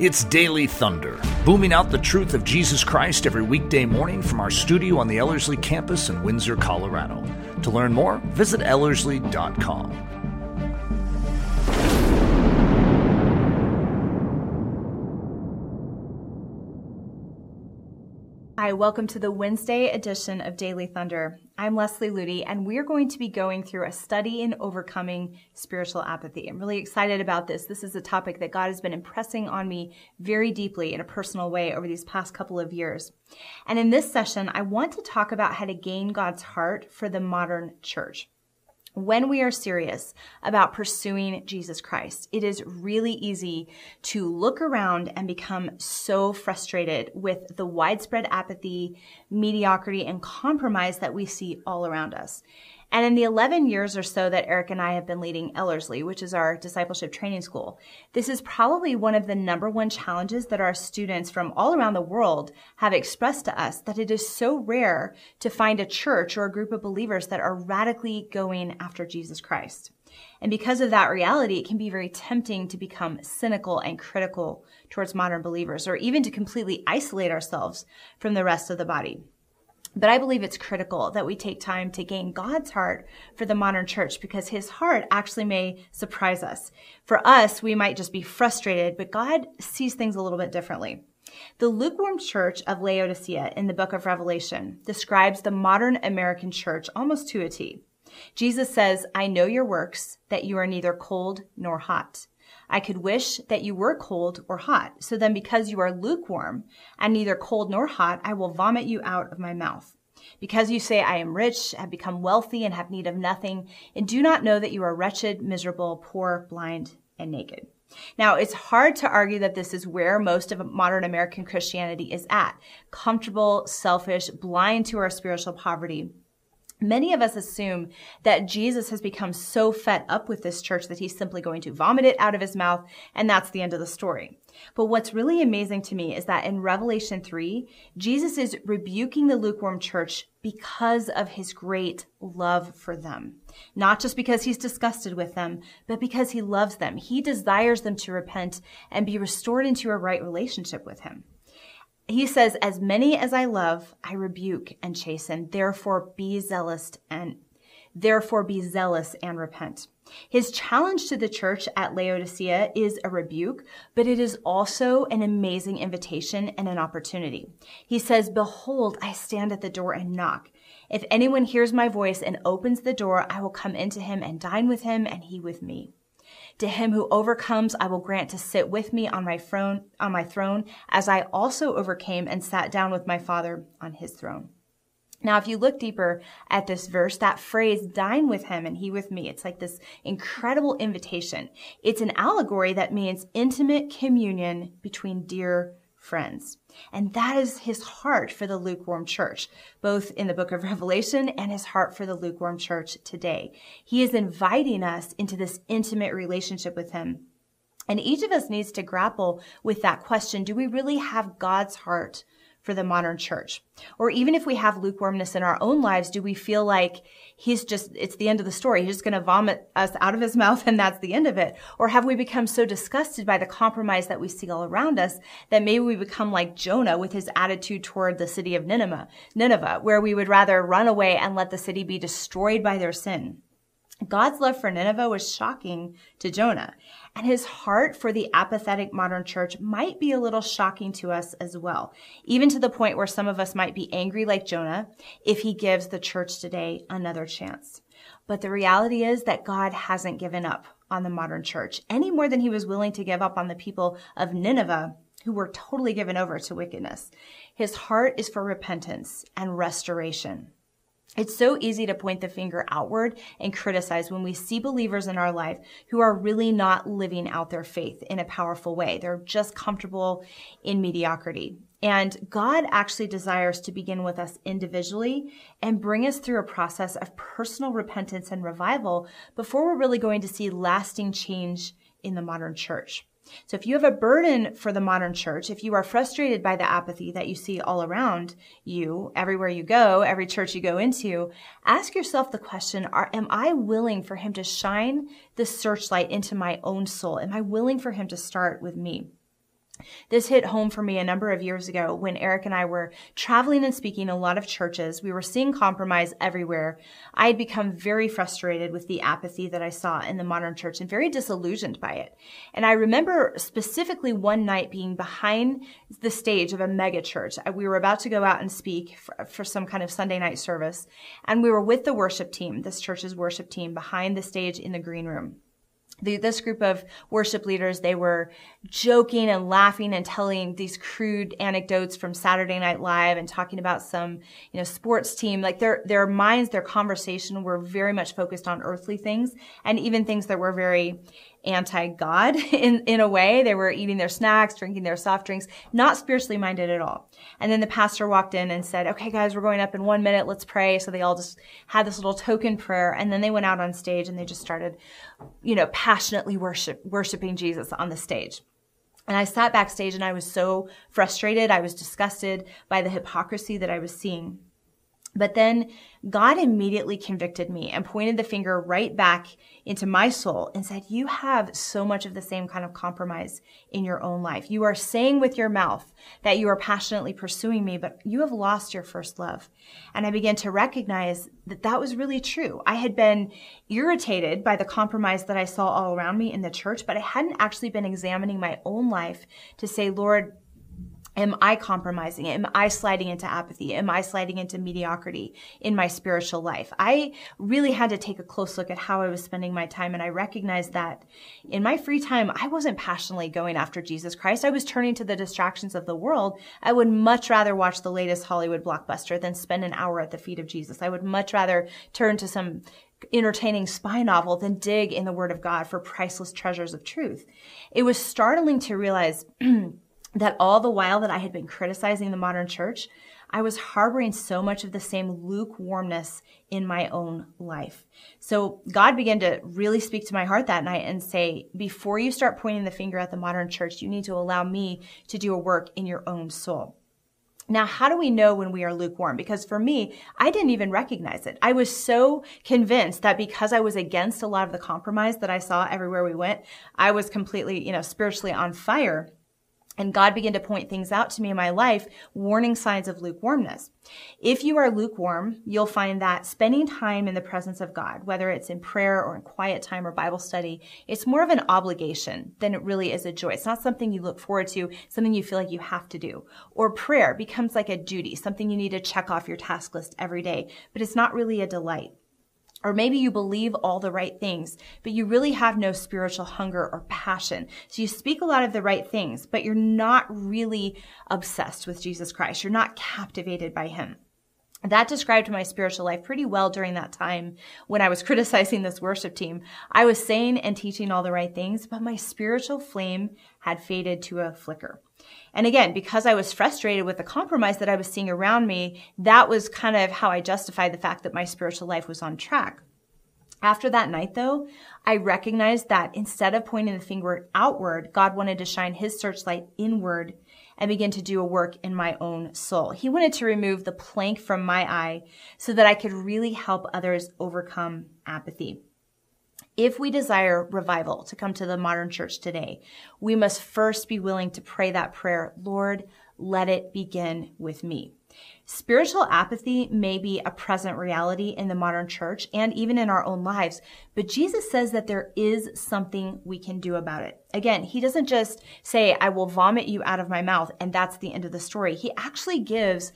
It's Daily Thunder, booming out the truth of Jesus Christ every weekday morning from our studio on the Ellerslie campus in Windsor, Colorado. To learn more, visit Ellerslie.com. Hi, welcome to the Wednesday edition of Daily Thunder. I'm Leslie Ludy, and we're going to be going through a study in overcoming spiritual apathy. I'm really excited about this. This is a topic that God has been impressing on me very deeply in a personal way over these past couple of years. And in this session, I want to talk about how to gain God's heart for the modern church when we are serious about pursuing Jesus Christ, it is really easy to look around and become so frustrated with the widespread apathy, mediocrity, and compromise that we see all around us. And in the 11 years or so that Eric and I have been leading Ellerslie, which is our discipleship training school, this is probably one of the number one challenges that our students from all around the world have expressed to us that it is so rare to find a church or a group of believers that are radically going after Jesus Christ. And because of that reality, it can be very tempting to become cynical and critical towards modern believers, or even to completely isolate ourselves from the rest of the body. But I believe it's critical that we take time to gain God's heart for the modern church because his heart actually may surprise us. For us, we might just be frustrated, but God sees things a little bit differently. The lukewarm church of Laodicea in the book of Revelation describes the modern American church almost to a T. Jesus says, I know your works, that you are neither cold nor hot. I could wish that you were cold or hot. So then, because you are lukewarm and neither cold nor hot, I will vomit you out of my mouth. Because you say, I am rich, have become wealthy, and have need of nothing, and do not know that you are wretched, miserable, poor, blind, and naked. Now, it's hard to argue that this is where most of modern American Christianity is at comfortable, selfish, blind to our spiritual poverty. Many of us assume that Jesus has become so fed up with this church that he's simply going to vomit it out of his mouth, and that's the end of the story. But what's really amazing to me is that in Revelation 3, Jesus is rebuking the lukewarm church because of his great love for them. Not just because he's disgusted with them, but because he loves them. He desires them to repent and be restored into a right relationship with him he says, As many as I love, I rebuke and chasten. Therefore be zealous and therefore be zealous and repent. His challenge to the church at Laodicea is a rebuke, but it is also an amazing invitation and an opportunity. He says, Behold, I stand at the door and knock. If anyone hears my voice and opens the door, I will come into him and dine with him and he with me. To him who overcomes, I will grant to sit with me on my throne, on my throne, as I also overcame and sat down with my Father on his throne. Now, if you look deeper at this verse, that phrase, dine with him and he with me, it's like this incredible invitation. It's an allegory that means intimate communion between dear friends. And that is his heart for the lukewarm church, both in the book of Revelation and his heart for the lukewarm church today. He is inviting us into this intimate relationship with him. And each of us needs to grapple with that question. Do we really have God's heart for the modern church? Or even if we have lukewarmness in our own lives, do we feel like he's just, it's the end of the story. He's just going to vomit us out of his mouth and that's the end of it. Or have we become so disgusted by the compromise that we see all around us that maybe we become like Jonah with his attitude toward the city of Nineveh, Nineveh, where we would rather run away and let the city be destroyed by their sin. God's love for Nineveh was shocking to Jonah, and his heart for the apathetic modern church might be a little shocking to us as well, even to the point where some of us might be angry like Jonah if he gives the church today another chance. But the reality is that God hasn't given up on the modern church any more than he was willing to give up on the people of Nineveh who were totally given over to wickedness. His heart is for repentance and restoration. It's so easy to point the finger outward and criticize when we see believers in our life who are really not living out their faith in a powerful way. They're just comfortable in mediocrity. And God actually desires to begin with us individually and bring us through a process of personal repentance and revival before we're really going to see lasting change in the modern church. So if you have a burden for the modern church, if you are frustrated by the apathy that you see all around you, everywhere you go, every church you go into, ask yourself the question, are, am I willing for him to shine the searchlight into my own soul? Am I willing for him to start with me? This hit home for me a number of years ago when Eric and I were traveling and speaking a lot of churches. We were seeing compromise everywhere. I had become very frustrated with the apathy that I saw in the modern church and very disillusioned by it. And I remember specifically one night being behind the stage of a mega church. Uh, we were about to go out and speak for, for some kind of Sunday night service. And we were with the worship team, this church's worship team, behind the stage in the green room the, this group of worship leaders, they were joking and laughing and telling these crude anecdotes from Saturday Night Live and talking about some, you know, sports team. Like their, their minds, their conversation were very much focused on earthly things and even things that were very anti-God in, in a way. They were eating their snacks, drinking their soft drinks, not spiritually minded at all. And then the pastor walked in and said, okay, guys, we're going up in one minute. Let's pray. So they all just had this little token prayer. And then they went out on stage and they just started, you know, passionately worship, worshiping Jesus on the stage. And I sat backstage and I was so frustrated. I was disgusted by the hypocrisy that I was seeing. But then God immediately convicted me and pointed the finger right back into my soul and said, You have so much of the same kind of compromise in your own life. You are saying with your mouth that you are passionately pursuing me, but you have lost your first love. And I began to recognize that that was really true. I had been irritated by the compromise that I saw all around me in the church, but I hadn't actually been examining my own life to say, Lord, Am I compromising? Am I sliding into apathy? Am I sliding into mediocrity in my spiritual life? I really had to take a close look at how I was spending my time. And I recognized that in my free time, I wasn't passionately going after Jesus Christ. I was turning to the distractions of the world. I would much rather watch the latest Hollywood blockbuster than spend an hour at the feet of Jesus. I would much rather turn to some entertaining spy novel than dig in the word of God for priceless treasures of truth. It was startling to realize that all the while that I had been criticizing the modern church, I was harboring so much of the same lukewarmness in my own life. So God began to really speak to my heart that night and say, before you start pointing the finger at the modern church, you need to allow me to do a work in your own soul. Now, how do we know when we are lukewarm? Because for me, I didn't even recognize it. I was so convinced that because I was against a lot of the compromise that I saw everywhere we went, I was completely, you know, spiritually on fire and God began to point things out to me in my life, warning signs of lukewarmness. If you are lukewarm, you'll find that spending time in the presence of God, whether it's in prayer or in quiet time or Bible study, it's more of an obligation than it really is a joy. It's not something you look forward to, something you feel like you have to do. Or prayer becomes like a duty, something you need to check off your task list every day, but it's not really a delight. Or maybe you believe all the right things, but you really have no spiritual hunger or passion. So you speak a lot of the right things, but you're not really obsessed with Jesus Christ. You're not captivated by him. That described my spiritual life pretty well during that time when I was criticizing this worship team. I was saying and teaching all the right things, but my spiritual flame had faded to a flicker. And again, because I was frustrated with the compromise that I was seeing around me, that was kind of how I justified the fact that my spiritual life was on track. After that night, though, I recognized that instead of pointing the finger outward, God wanted to shine his searchlight inward and begin to do a work in my own soul. He wanted to remove the plank from my eye so that I could really help others overcome apathy. If we desire revival to come to the modern church today, we must first be willing to pray that prayer, Lord, let it begin with me. Spiritual apathy may be a present reality in the modern church and even in our own lives, but Jesus says that there is something we can do about it. Again, he doesn't just say, I will vomit you out of my mouth, and that's the end of the story. He actually gives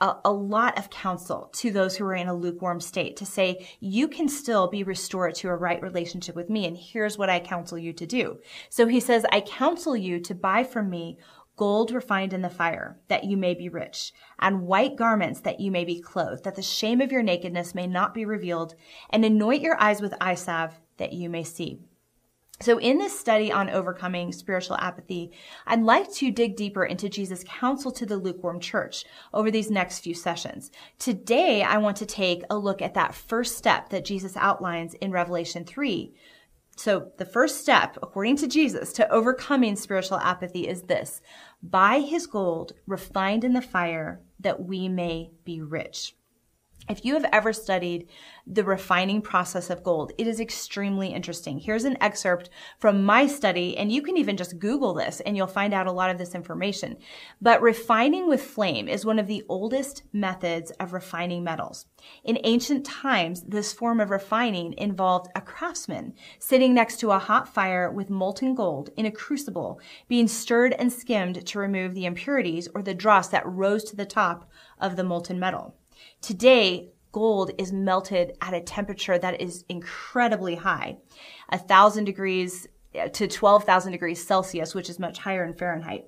a, a, lot of counsel to those who are in a lukewarm state to say, you can still be restored to a right relationship with me. And here's what I counsel you to do. So he says, I counsel you to buy from me gold refined in the fire, that you may be rich, and white garments that you may be clothed, that the shame of your nakedness may not be revealed, and anoint your eyes with eye salve, that you may see. So in this study on overcoming spiritual apathy, I'd like to dig deeper into Jesus' counsel to the lukewarm church over these next few sessions. Today, I want to take a look at that first step that Jesus outlines in Revelation 3. So the first step, according to Jesus, to overcoming spiritual apathy is this. Buy his gold refined in the fire that we may be rich. If you have ever studied the refining process of gold, it is extremely interesting. Here's an excerpt from my study, and you can even just Google this and you'll find out a lot of this information. But refining with flame is one of the oldest methods of refining metals. In ancient times, this form of refining involved a craftsman sitting next to a hot fire with molten gold in a crucible, being stirred and skimmed to remove the impurities or the dross that rose to the top of the molten metal. Today, gold is melted at a temperature that is incredibly high, a thousand degrees uh, to 12,000 degrees Celsius, which is much higher in Fahrenheit.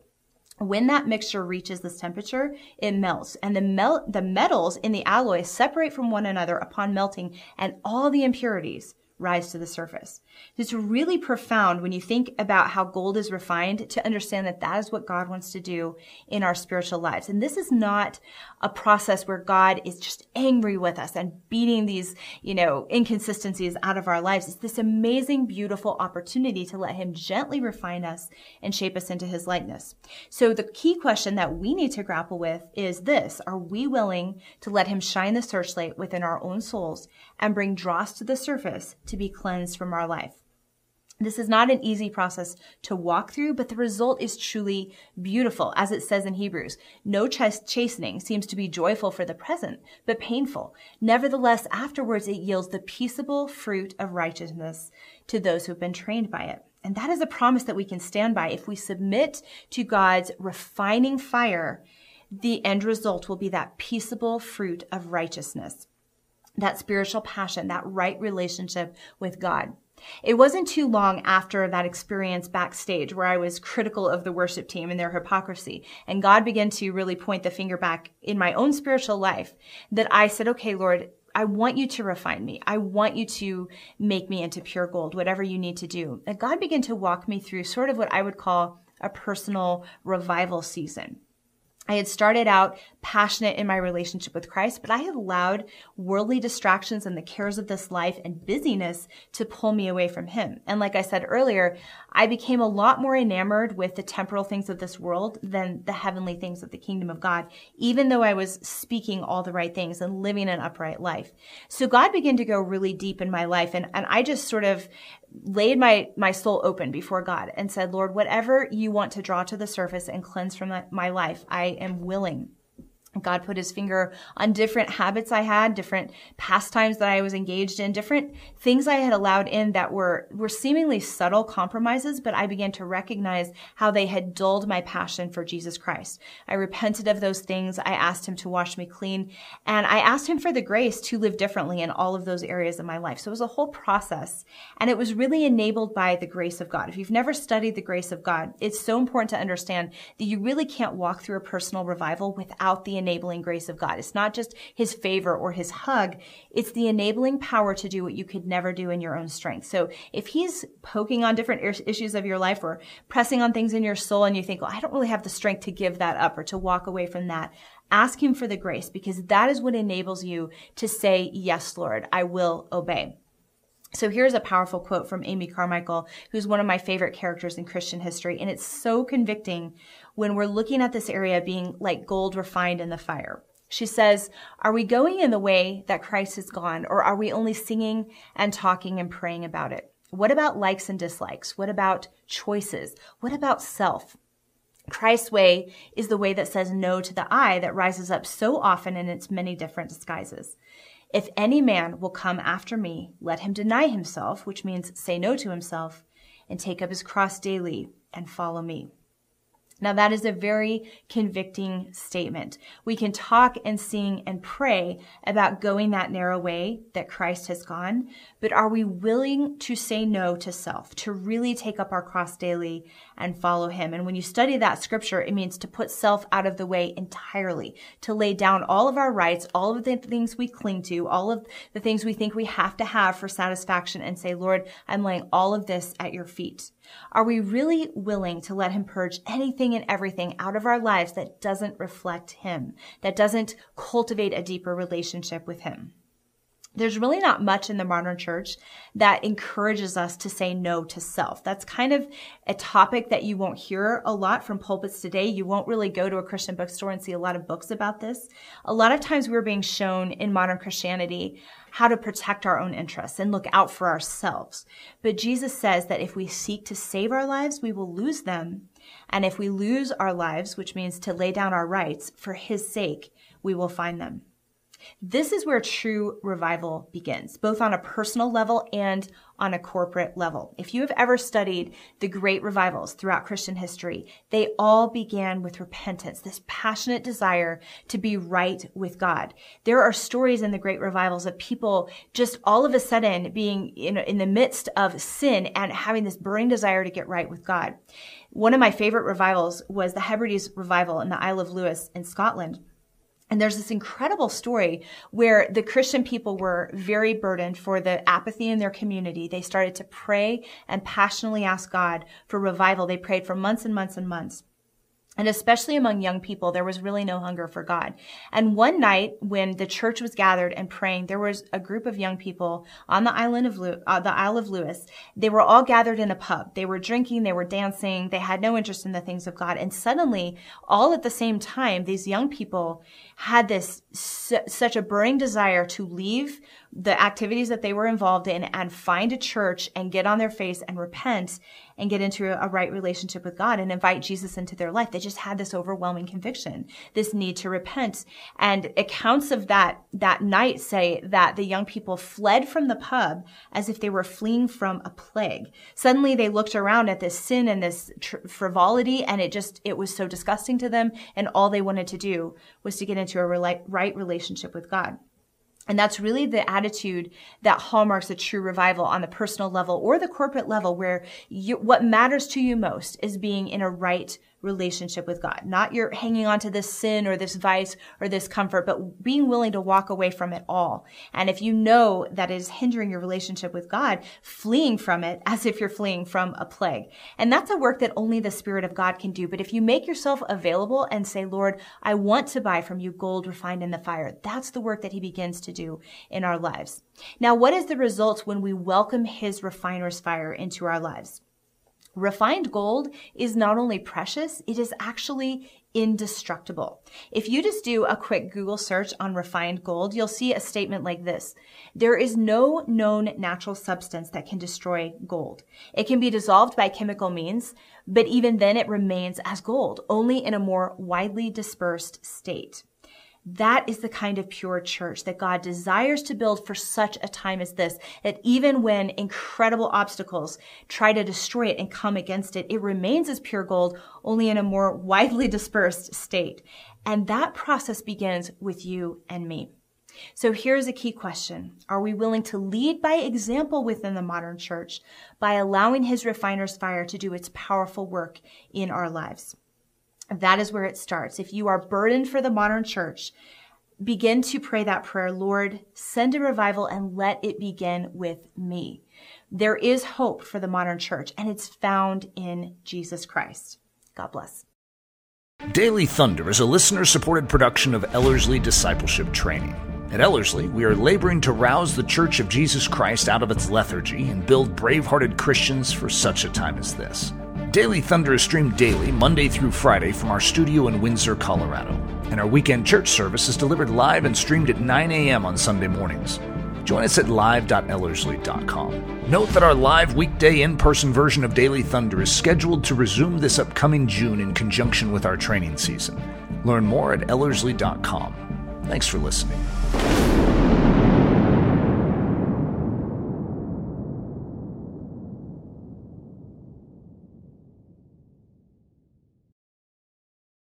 When that mixture reaches this temperature, it melts and the melt, the metals in the alloy separate from one another upon melting and all the impurities rise to the surface. It's really profound when you think about how gold is refined to understand that that is what God wants to do in our spiritual lives. And this is not a process where God is just angry with us and beating these, you know, inconsistencies out of our lives. It's this amazing, beautiful opportunity to let him gently refine us and shape us into his likeness. So the key question that we need to grapple with is this. Are we willing to let him shine the searchlight within our own souls and bring dross to the surface to be cleansed from our life. This is not an easy process to walk through, but the result is truly beautiful. As it says in Hebrews, no ch- chastening seems to be joyful for the present, but painful. Nevertheless, afterwards it yields the peaceable fruit of righteousness to those who have been trained by it. And that is a promise that we can stand by. If we submit to God's refining fire, the end result will be that peaceable fruit of righteousness that spiritual passion, that right relationship with God. It wasn't too long after that experience backstage where I was critical of the worship team and their hypocrisy, and God began to really point the finger back in my own spiritual life that I said, okay, Lord, I want you to refine me. I want you to make me into pure gold, whatever you need to do. And God began to walk me through sort of what I would call a personal revival season. I had started out passionate in my relationship with Christ, but I had allowed worldly distractions and the cares of this life and busyness to pull me away from Him. And like I said earlier, I became a lot more enamored with the temporal things of this world than the heavenly things of the kingdom of God, even though I was speaking all the right things and living an upright life. So God began to go really deep in my life. And, and I just sort of laid my, my soul open before God and said, Lord, whatever you want to draw to the surface and cleanse from my life, I am willing. God put his finger on different habits I had, different pastimes that I was engaged in, different things I had allowed in that were, were seemingly subtle compromises, but I began to recognize how they had dulled my passion for Jesus Christ. I repented of those things. I asked him to wash me clean and I asked him for the grace to live differently in all of those areas of my life. So it was a whole process and it was really enabled by the grace of God. If you've never studied the grace of God, it's so important to understand that you really can't walk through a personal revival without the enabling grace of God. It's not just his favor or his hug. It's the enabling power to do what you could never do in your own strength. So if he's poking on different issues of your life or pressing on things in your soul and you think, well, I don't really have the strength to give that up or to walk away from that, ask him for the grace because that is what enables you to say, yes, Lord, I will obey. So here's a powerful quote from Amy Carmichael, who's one of my favorite characters in Christian history. And it's so convicting when we're looking at this area being like gold refined in the fire. She says, Are we going in the way that Christ has gone, or are we only singing and talking and praying about it? What about likes and dislikes? What about choices? What about self? Christ's way is the way that says no to the I that rises up so often in its many different disguises. If any man will come after me, let him deny himself, which means say no to himself, and take up his cross daily and follow me. Now that is a very convicting statement. We can talk and sing and pray about going that narrow way that Christ has gone, but are we willing to say no to self, to really take up our cross daily and follow him? And when you study that scripture, it means to put self out of the way entirely, to lay down all of our rights, all of the things we cling to, all of the things we think we have to have for satisfaction and say, Lord, I'm laying all of this at your feet. Are we really willing to let him purge anything and everything out of our lives that doesn't reflect him, that doesn't cultivate a deeper relationship with him? There's really not much in the modern church that encourages us to say no to self. That's kind of a topic that you won't hear a lot from pulpits today. You won't really go to a Christian bookstore and see a lot of books about this. A lot of times we're being shown in modern Christianity how to protect our own interests and look out for ourselves. But Jesus says that if we seek to save our lives, we will lose them. And if we lose our lives, which means to lay down our rights for his sake, we will find them. This is where true revival begins, both on a personal level and on a corporate level. If you have ever studied the great revivals throughout Christian history, they all began with repentance, this passionate desire to be right with God. There are stories in the great revivals of people just all of a sudden being in, in the midst of sin and having this burning desire to get right with God. One of my favorite revivals was the Hebrides revival in the Isle of Lewis in Scotland and there's this incredible story where the Christian people were very burdened for the apathy in their community. They started to pray and passionately ask God for revival. They prayed for months and months and months. And especially among young people, there was really no hunger for God. And one night when the church was gathered and praying, there was a group of young people on the island of uh, the Isle of Lewis. They were all gathered in a pub. They were drinking, they were dancing, they had no interest in the things of God. And suddenly, all at the same time, these young people had this su- such a burning desire to leave the activities that they were involved in and find a church and get on their face and repent and get into a, right relationship with God and invite Jesus into their life. They just had this overwhelming conviction, this need to repent. And accounts of that, that night say that the young people fled from the pub as if they were fleeing from a plague. Suddenly they looked around at this sin and this tr- frivolity and it just, it was so disgusting to them. And all they wanted to do was to get into a re- right relationship with God. And that's really the attitude that hallmarks a true revival on the personal level or the corporate level, where you, what matters to you most is being in a right relationship with God. Not you're hanging on to this sin or this vice or this comfort, but being willing to walk away from it all. And if you know that it is hindering your relationship with God, fleeing from it as if you're fleeing from a plague. And that's a work that only the Spirit of God can do. But if you make yourself available and say, Lord, I want to buy from you gold refined in the fire, that's the work that he begins to do in our lives. Now, what is the result when we welcome his refiner's fire into our lives? Refined gold is not only precious, it is actually indestructible. If you just do a quick Google search on refined gold, you'll see a statement like this. There is no known natural substance that can destroy gold. It can be dissolved by chemical means, but even then it remains as gold, only in a more widely dispersed state. That is the kind of pure church that God desires to build for such a time as this, that even when incredible obstacles try to destroy it and come against it, it remains as pure gold, only in a more widely dispersed state. And that process begins with you and me. So here's a key question. Are we willing to lead by example within the modern church by allowing his refiner's fire to do its powerful work in our lives? That is where it starts. If you are burdened for the modern church, begin to pray that prayer Lord, send a revival and let it begin with me. There is hope for the modern church, and it's found in Jesus Christ. God bless. Daily Thunder is a listener supported production of Ellerslie Discipleship Training. At Ellerslie, we are laboring to rouse the Church of Jesus Christ out of its lethargy and build brave hearted Christians for such a time as this. Daily Thunder is streamed daily, Monday through Friday, from our studio in Windsor, Colorado. And our weekend church service is delivered live and streamed at 9 a.m. on Sunday mornings. Join us at live.ellerslie.com. Note that our live weekday in person version of Daily Thunder is scheduled to resume this upcoming June in conjunction with our training season. Learn more at ellerslie.com. Thanks for listening.